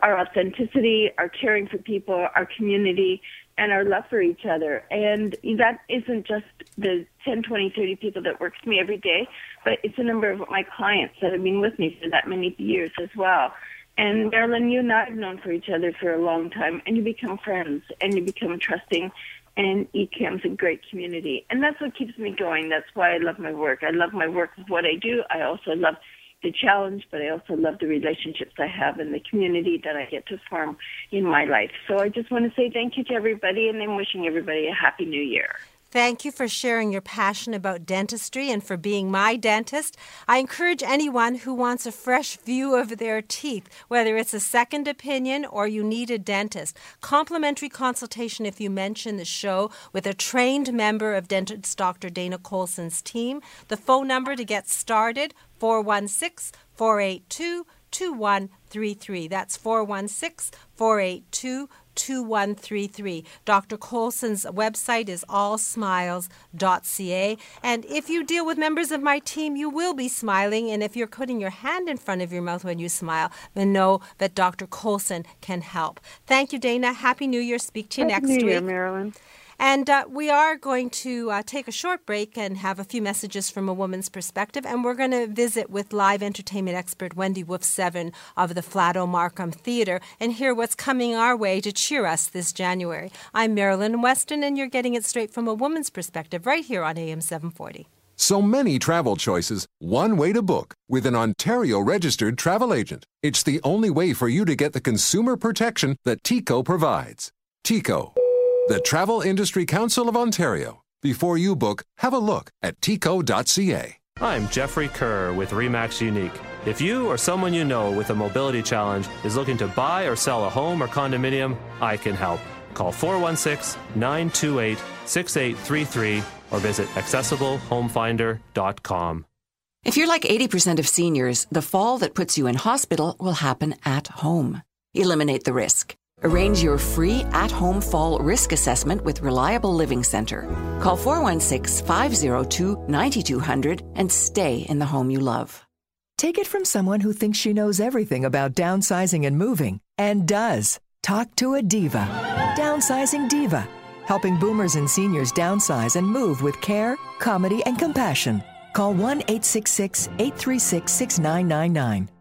our authenticity, our caring for people, our community, and our love for each other. And that isn't just the 10, 20, 30 people that work with me every day, but it's a number of my clients that have been with me for that many years as well. And Marilyn, you and I have known for each other for a long time, and you become friends, and you become trusting, and ECAM's a great community. And that's what keeps me going. That's why I love my work. I love my work with what I do. I also love the challenge, but I also love the relationships I have and the community that I get to form in my life. So I just want to say thank you to everybody and I'm wishing everybody a happy new year. Thank you for sharing your passion about dentistry and for being my dentist. I encourage anyone who wants a fresh view of their teeth, whether it's a second opinion or you need a dentist. Complimentary consultation if you mention the show with a trained member of dentist Dr. Dana Colson's team. The phone number to get started 416 482 2133. That's 416 482 2133. Dr. Colson's website is allsmiles.ca. And if you deal with members of my team, you will be smiling. And if you're putting your hand in front of your mouth when you smile, then know that Dr. Colson can help. Thank you, Dana. Happy New Year. Speak to you Happy next New week. Year, Marilyn. And uh, we are going to uh, take a short break and have a few messages from a woman's perspective. And we're going to visit with live entertainment expert Wendy Wolf Seven of the Flato Markham Theater and hear what's coming our way to cheer us this January. I'm Marilyn Weston, and you're getting it straight from a woman's perspective right here on AM 740. So many travel choices, one way to book with an Ontario registered travel agent. It's the only way for you to get the consumer protection that TICO provides. TICO the Travel Industry Council of Ontario. Before you book, have a look at tico.ca. I'm Jeffrey Kerr with REMAX Unique. If you or someone you know with a mobility challenge is looking to buy or sell a home or condominium, I can help. Call 416 928 6833 or visit accessiblehomefinder.com. If you're like 80% of seniors, the fall that puts you in hospital will happen at home. Eliminate the risk. Arrange your free at home fall risk assessment with Reliable Living Center. Call 416 502 9200 and stay in the home you love. Take it from someone who thinks she knows everything about downsizing and moving and does. Talk to a diva. Downsizing Diva, helping boomers and seniors downsize and move with care, comedy, and compassion. Call 1 866 836 6999.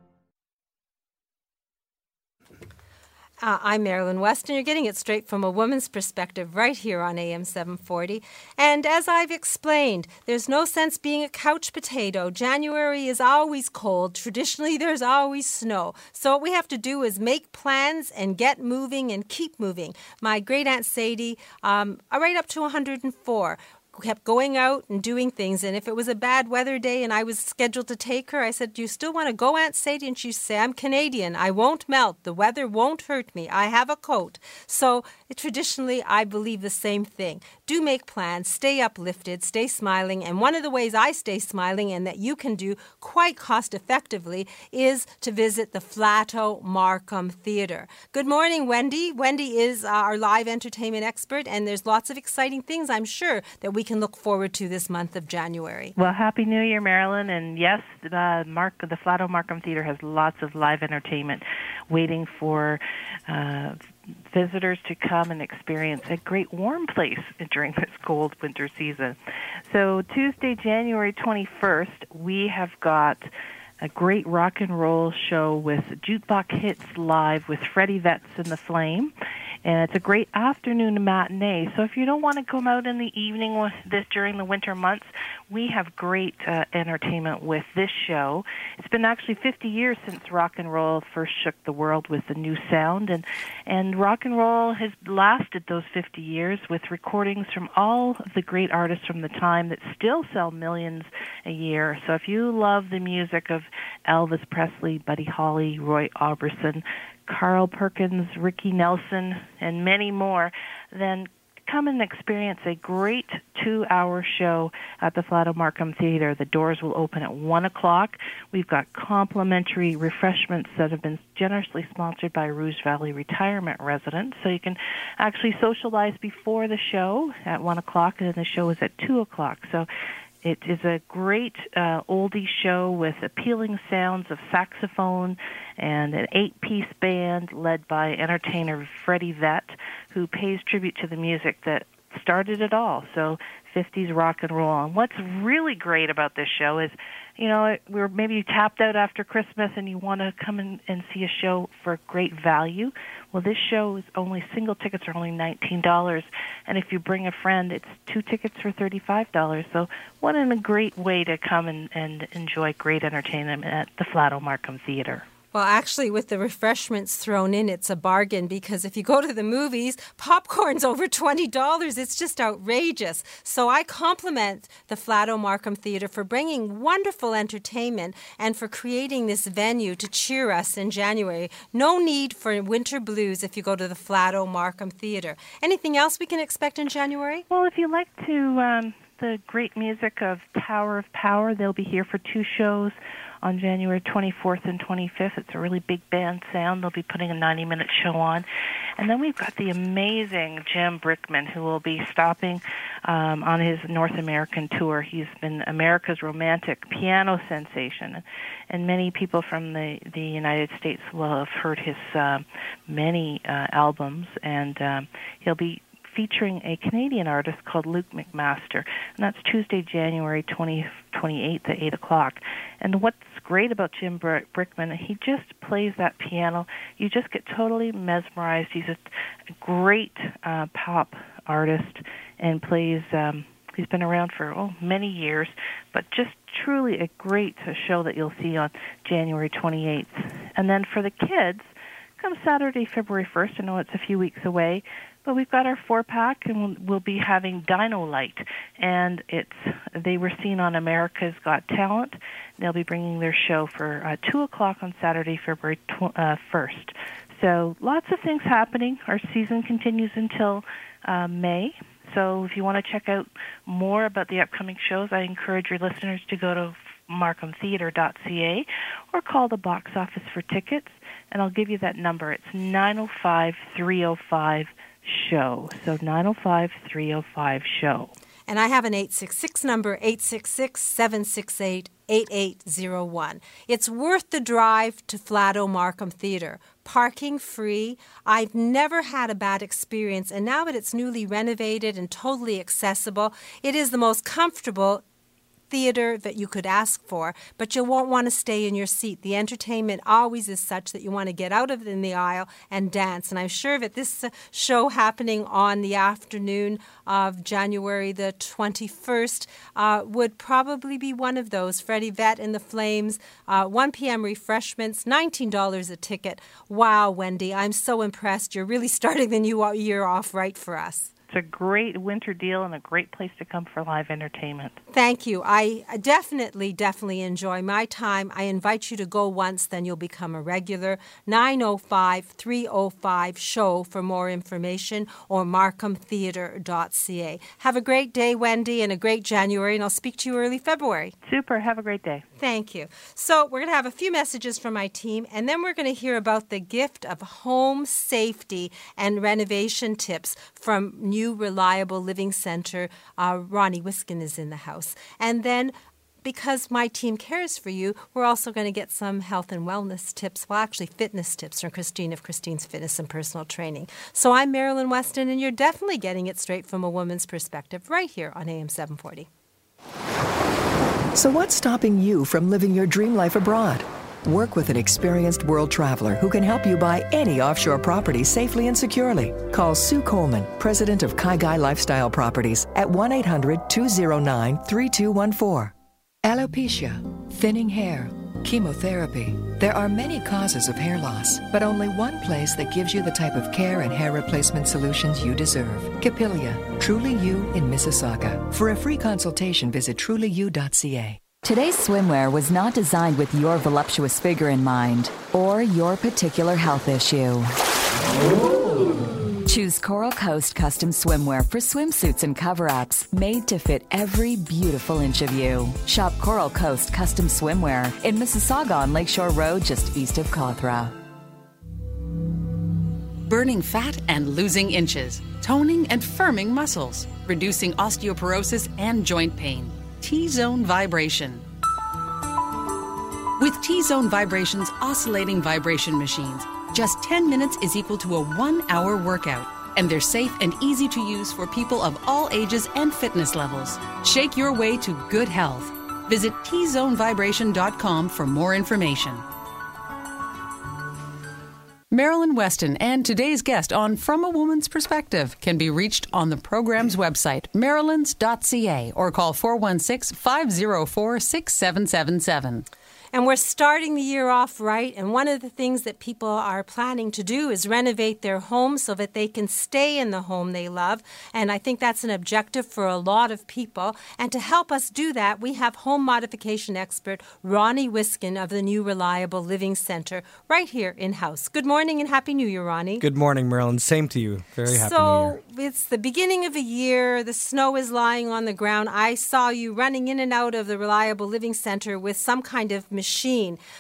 Uh, I'm Marilyn Weston. You're getting it straight from a woman's perspective right here on AM 740. And as I've explained, there's no sense being a couch potato. January is always cold. Traditionally, there's always snow. So, what we have to do is make plans and get moving and keep moving. My great Aunt Sadie, um, right up to 104, kept going out and doing things. And if it was a bad weather day and I was scheduled to take her, I said, Do you still want to go, Aunt Sadie? And she said, I'm Canadian. I won't melt. The weather won't hurt me. I have a coat. So traditionally, I believe the same thing. Do make plans, stay uplifted, stay smiling. And one of the ways I stay smiling and that you can do quite cost effectively is to visit the Flato Markham Theatre. Good morning, Wendy. Wendy is uh, our live entertainment expert, and there's lots of exciting things, I'm sure, that we can look forward to this month of January. Well, Happy New Year, Marilyn. And yes, uh, Mark, the Flato Markham Theatre has lots of live entertainment waiting for uh, visitors to come and experience a great warm place during this cold winter season. So, Tuesday, January 21st, we have got a great rock and roll show with jukebox hits live with Freddie Vets and the Flame and it's a great afternoon matinee. So if you don't want to come out in the evening with this during the winter months, we have great uh, entertainment with this show. It's been actually 50 years since rock and roll first shook the world with a new sound, and and rock and roll has lasted those 50 years with recordings from all of the great artists from the time that still sell millions a year. So if you love the music of Elvis Presley, Buddy Holly, Roy Orbison, Carl Perkins, Ricky Nelson, and many more, then come and experience a great two hour show at the Flato Markham Theater. The doors will open at 1 o'clock. We've got complimentary refreshments that have been generously sponsored by Rouge Valley retirement residents. So you can actually socialize before the show at 1 o'clock, and then the show is at 2 o'clock. So it is a great uh, oldie show with appealing sounds of saxophone and an eight piece band led by entertainer Freddie Vette, who pays tribute to the music that started it all. So 50s rock and roll. And what's really great about this show is, you know, we're maybe you tapped out after Christmas and you want to come in and see a show for great value. Well, this show is only single tickets are only $19, and if you bring a friend, it's two tickets for $35. So, what a great way to come and, and enjoy great entertainment at the Flato Markham Theater. Well, actually, with the refreshments thrown in, it's a bargain because if you go to the movies, popcorn's over $20. It's just outrageous. So I compliment the Flato Markham Theatre for bringing wonderful entertainment and for creating this venue to cheer us in January. No need for winter blues if you go to the Flato Markham Theatre. Anything else we can expect in January? Well, if you like to. Um the great music of Tower of Power. They'll be here for two shows on January 24th and 25th. It's a really big band sound. They'll be putting a 90 minute show on. And then we've got the amazing Jim Brickman, who will be stopping um, on his North American tour. He's been America's romantic piano sensation. And many people from the, the United States will have heard his uh, many uh, albums. And um, he'll be featuring a Canadian artist called Luke McMaster, and that's Tuesday, January 20, 28th at 8 o'clock. And what's great about Jim Brickman, he just plays that piano. You just get totally mesmerized. He's a great uh, pop artist and plays. Um, he's been around for oh many years, but just truly a great show that you'll see on January 28th. And then for the kids, come Saturday, February 1st. I know it's a few weeks away, but we've got our four pack, and we'll be having Dino Light, and it's they were seen on America's Got Talent. They'll be bringing their show for uh, two o'clock on Saturday, February uh, first. So lots of things happening. Our season continues until uh, May. So if you want to check out more about the upcoming shows, I encourage your listeners to go to markhamtheatre.ca or call the box office for tickets, and I'll give you that number. It's 905 305 show. So 905 305 show. And I have an 866 number, 866 768 8801. It's worth the drive to Flato Markham Theatre. Parking free. I've never had a bad experience, and now that it's newly renovated and totally accessible, it is the most comfortable theater that you could ask for, but you won't want to stay in your seat. The entertainment always is such that you want to get out of in the aisle and dance. And I'm sure that this uh, show happening on the afternoon of January the 21st uh, would probably be one of those. Freddie Vette and the Flames, uh, 1 p.m. refreshments, $19 a ticket. Wow, Wendy, I'm so impressed. You're really starting the new year off right for us. It's a great winter deal and a great place to come for live entertainment. Thank you. I definitely, definitely enjoy my time. I invite you to go once, then you'll become a regular. 905 305 show for more information or markhamtheatre.ca. Have a great day, Wendy, and a great January, and I'll speak to you early February. Super. Have a great day. Thank you. So, we're going to have a few messages from my team, and then we're going to hear about the gift of home safety and renovation tips from new reliable living center. Uh, Ronnie Wiskin is in the house. And then because my team cares for you, we're also going to get some health and wellness tips, well, actually, fitness tips from Christine of Christine's Fitness and Personal Training. So I'm Marilyn Weston, and you're definitely getting it straight from a woman's perspective right here on AM 740. So, what's stopping you from living your dream life abroad? Work with an experienced world traveler who can help you buy any offshore property safely and securely. Call Sue Coleman, president of Kaigai Lifestyle Properties, at 1 800 209 3214. Alopecia, thinning hair, chemotherapy. There are many causes of hair loss, but only one place that gives you the type of care and hair replacement solutions you deserve. Capilia, Truly You in Mississauga. For a free consultation, visit trulyu.ca. Today's swimwear was not designed with your voluptuous figure in mind or your particular health issue. Choose Coral Coast custom swimwear for swimsuits and cover ups made to fit every beautiful inch of you. Shop Coral Coast custom swimwear in Mississauga on Lakeshore Road, just east of Cawthra. Burning fat and losing inches, toning and firming muscles, reducing osteoporosis and joint pain. T Zone Vibration. With T Zone Vibration's oscillating vibration machines, just 10 minutes is equal to a one hour workout, and they're safe and easy to use for people of all ages and fitness levels. Shake your way to good health. Visit tzonevibration.com for more information. Marilyn Weston and today's guest on From a Woman's Perspective can be reached on the program's website, marilyns.ca, or call 416 504 6777. And we're starting the year off right. And one of the things that people are planning to do is renovate their home so that they can stay in the home they love. And I think that's an objective for a lot of people. And to help us do that, we have home modification expert Ronnie Wiskin of the New Reliable Living Center right here in house. Good morning and Happy New Year, Ronnie. Good morning, Marilyn. Same to you. Very happy so, it's the beginning of a year. The snow is lying on the ground. I saw you running in and out of the Reliable Living Center with some kind of machine.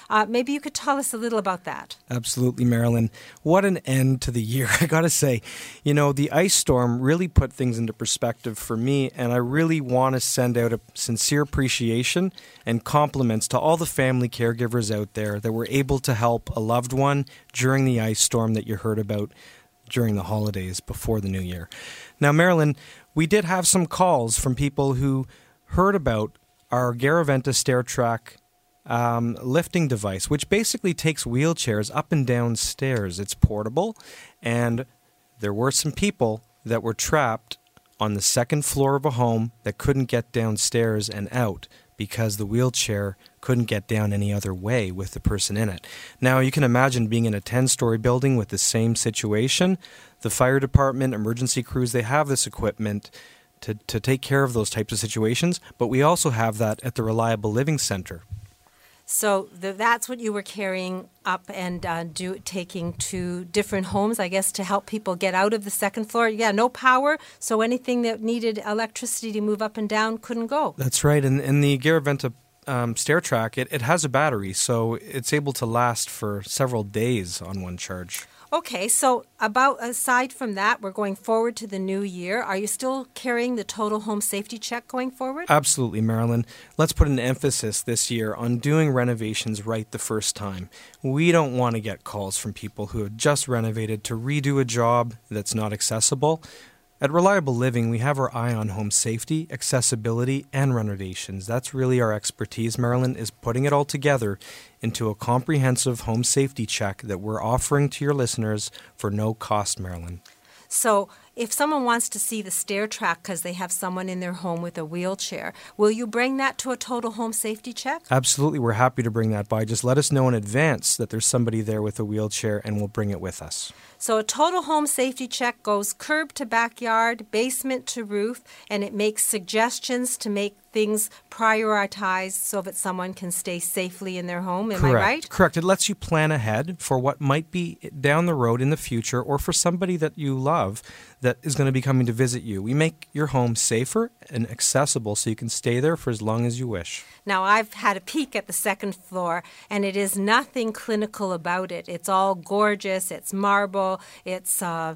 Uh, maybe you could tell us a little about that. Absolutely, Marilyn. What an end to the year. I got to say, you know, the ice storm really put things into perspective for me, and I really want to send out a sincere appreciation and compliments to all the family caregivers out there that were able to help a loved one during the ice storm that you heard about during the holidays before the new year. Now, Marilyn, we did have some calls from people who heard about our Garaventa stair track um, lifting device, which basically takes wheelchairs up and down stairs. It's portable, and there were some people that were trapped on the second floor of a home that couldn't get downstairs and out because the wheelchair couldn't get down any other way with the person in it. Now, you can imagine being in a 10 story building with the same situation. The fire department, emergency crews, they have this equipment to, to take care of those types of situations, but we also have that at the Reliable Living Center. So the, that's what you were carrying up and uh, do, taking to different homes, I guess, to help people get out of the second floor. Yeah, no power, so anything that needed electricity to move up and down couldn't go. That's right. And, and the Garaventa um, stair track, it, it has a battery, so it's able to last for several days on one charge. Okay, so about aside from that, we're going forward to the new year. Are you still carrying the total home safety check going forward? Absolutely, Marilyn. Let's put an emphasis this year on doing renovations right the first time. We don't want to get calls from people who have just renovated to redo a job that's not accessible. At Reliable Living, we have our eye on home safety, accessibility, and renovations. That's really our expertise. Marilyn is putting it all together into a comprehensive home safety check that we're offering to your listeners for no cost, Marilyn. So, if someone wants to see the stair track because they have someone in their home with a wheelchair, will you bring that to a total home safety check? Absolutely, we're happy to bring that by. Just let us know in advance that there's somebody there with a wheelchair and we'll bring it with us. So, a total home safety check goes curb to backyard, basement to roof, and it makes suggestions to make things prioritized so that someone can stay safely in their home. Am Correct. I right? Correct. It lets you plan ahead for what might be down the road in the future or for somebody that you love that is going to be coming to visit you. We make your home safer and accessible so you can stay there for as long as you wish. Now, I've had a peek at the second floor, and it is nothing clinical about it. It's all gorgeous, it's marble, it's. Uh,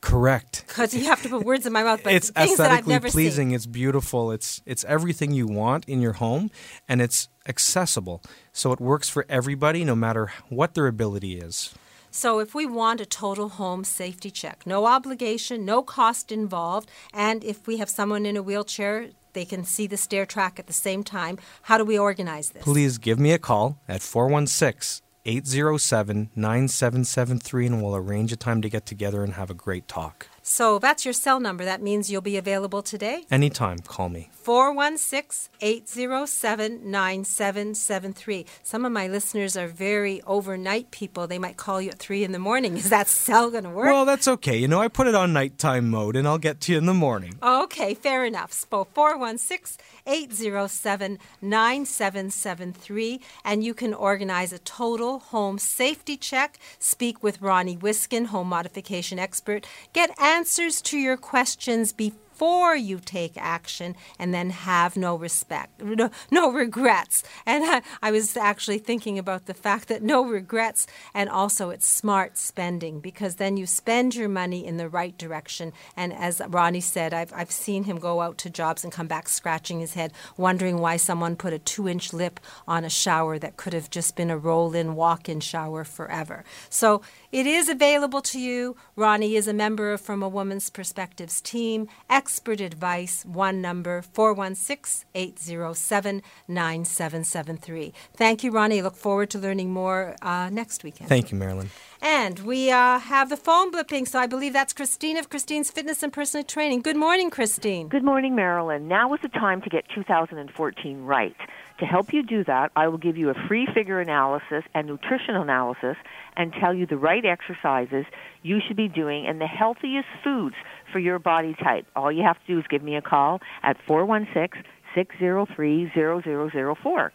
Correct. because you have to put words in my mouth, but it's things that I've aesthetically pleasing. seen. It's beautiful. It's it's everything you want in your home, and it's accessible. So it works for everybody, no matter what their ability is. So, if we want a total home safety check, no obligation, no cost involved, and if we have someone in a wheelchair, they can see the stair track at the same time. How do we organize this? Please give me a call at 416 807 9773 and we'll arrange a time to get together and have a great talk. So, that's your cell number. That means you'll be available today. Anytime, call me. 416 807 9773. Some of my listeners are very overnight people. They might call you at 3 in the morning. Is that cell going to work? Well, that's okay. You know, I put it on nighttime mode and I'll get to you in the morning. Okay, fair enough. So 416 807 9773. And you can organize a total home safety check, speak with Ronnie Wiskin, home modification expert, get answers to your questions before you take action and then have no respect, no, no regrets. And I, I was actually thinking about the fact that no regrets and also it's smart spending because then you spend your money in the right direction. And as Ronnie said, I've, I've seen him go out to jobs and come back scratching his head, wondering why someone put a two inch lip on a shower that could have just been a roll in, walk in shower forever. So it is available to you. Ronnie is a member of From a Woman's Perspectives team. Expert advice, one number, 416 807 9773. Thank you, Ronnie. Look forward to learning more uh, next weekend. Thank you, Marilyn. And we uh, have the phone blipping, so I believe that's Christine of Christine's Fitness and Personal Training. Good morning, Christine. Good morning, Marilyn. Now is the time to get 2014 right. To help you do that, I will give you a free figure analysis and nutrition analysis and tell you the right exercises you should be doing and the healthiest foods for your body type. All you have to do is give me a call at 416 603 0004.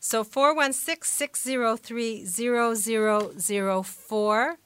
So 416 603 0004.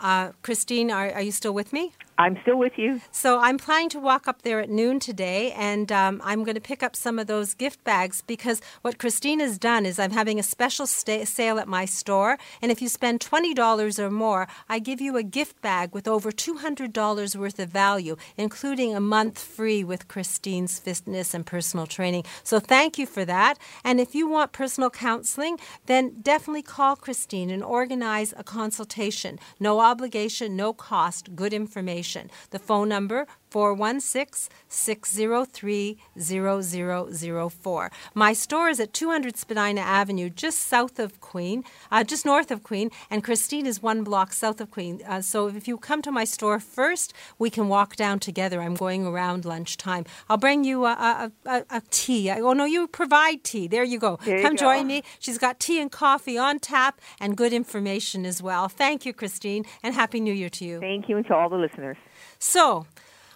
Uh, Christine, are, are you still with me? I'm still with you. So I'm planning to walk up there at noon today, and um, I'm going to pick up some of those gift bags because what Christine has done is I'm having a special sta- sale at my store, and if you spend twenty dollars or more, I give you a gift bag with over two hundred dollars worth of value, including a month free with Christine's fitness and personal training. So thank you for that. And if you want personal counseling, then definitely call Christine and organize a consultation. No obligation, no cost, good information. The phone number 416 603 0004. My store is at 200 Spadina Avenue, just south of Queen, uh, just north of Queen, and Christine is one block south of Queen. Uh, so if you come to my store first, we can walk down together. I'm going around lunchtime. I'll bring you a, a, a, a tea. Oh, no, you provide tea. There you go. There you come go. join me. She's got tea and coffee on tap and good information as well. Thank you, Christine, and Happy New Year to you. Thank you, and to all the listeners. So,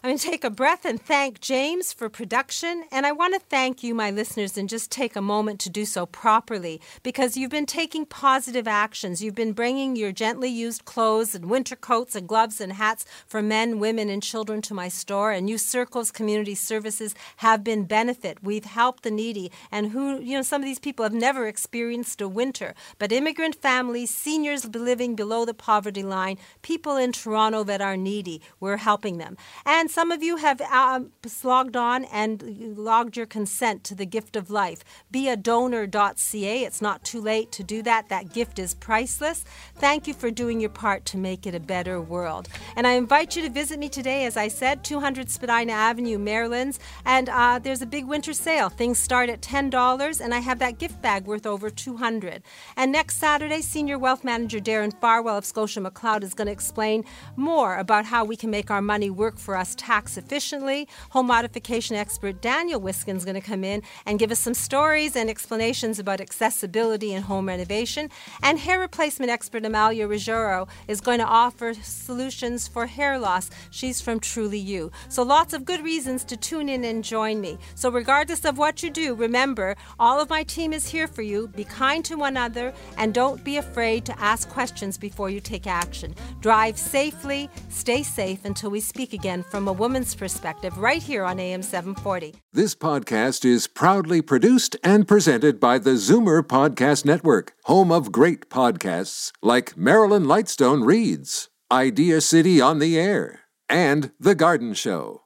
I'm going to take a breath and thank James for production. And I want to thank you, my listeners, and just take a moment to do so properly because you've been taking positive actions. You've been bringing your gently used clothes and winter coats and gloves and hats for men, women, and children to my store. And Youth Circles Community Services have been benefit. We've helped the needy and who, you know, some of these people have never experienced a winter. But immigrant families, seniors living below the poverty line, people in Toronto that are needy, we're helping them. And some of you have um, logged on and logged your consent to the gift of life. Be a donor.ca. It's not too late to do that. That gift is priceless. Thank you for doing your part to make it a better world. And I invite you to visit me today, as I said, 200 Spadina Avenue, Marilyn's. And uh, there's a big winter sale. Things start at $10, and I have that gift bag worth over 200 And next Saturday, Senior Wealth Manager Darren Farwell of Scotia McLeod is going to explain more about how we can make our money work for us tax efficiently. Home modification expert Daniel Wiskin is going to come in and give us some stories and explanations about accessibility in home renovation. And hair replacement expert Amalia Ruggiero is going to offer solutions for hair loss. She's from Truly You. So lots of good reasons to tune in and join me. So regardless of what you do, remember all of my team is here for you. Be kind to one another and don't be afraid to ask questions before you take action. Drive safely, stay safe until we speak again from a woman's perspective right here on AM 740. This podcast is proudly produced and presented by the Zoomer Podcast Network, home of great podcasts like Marilyn Lightstone Reads, Idea City on the Air, and The Garden Show.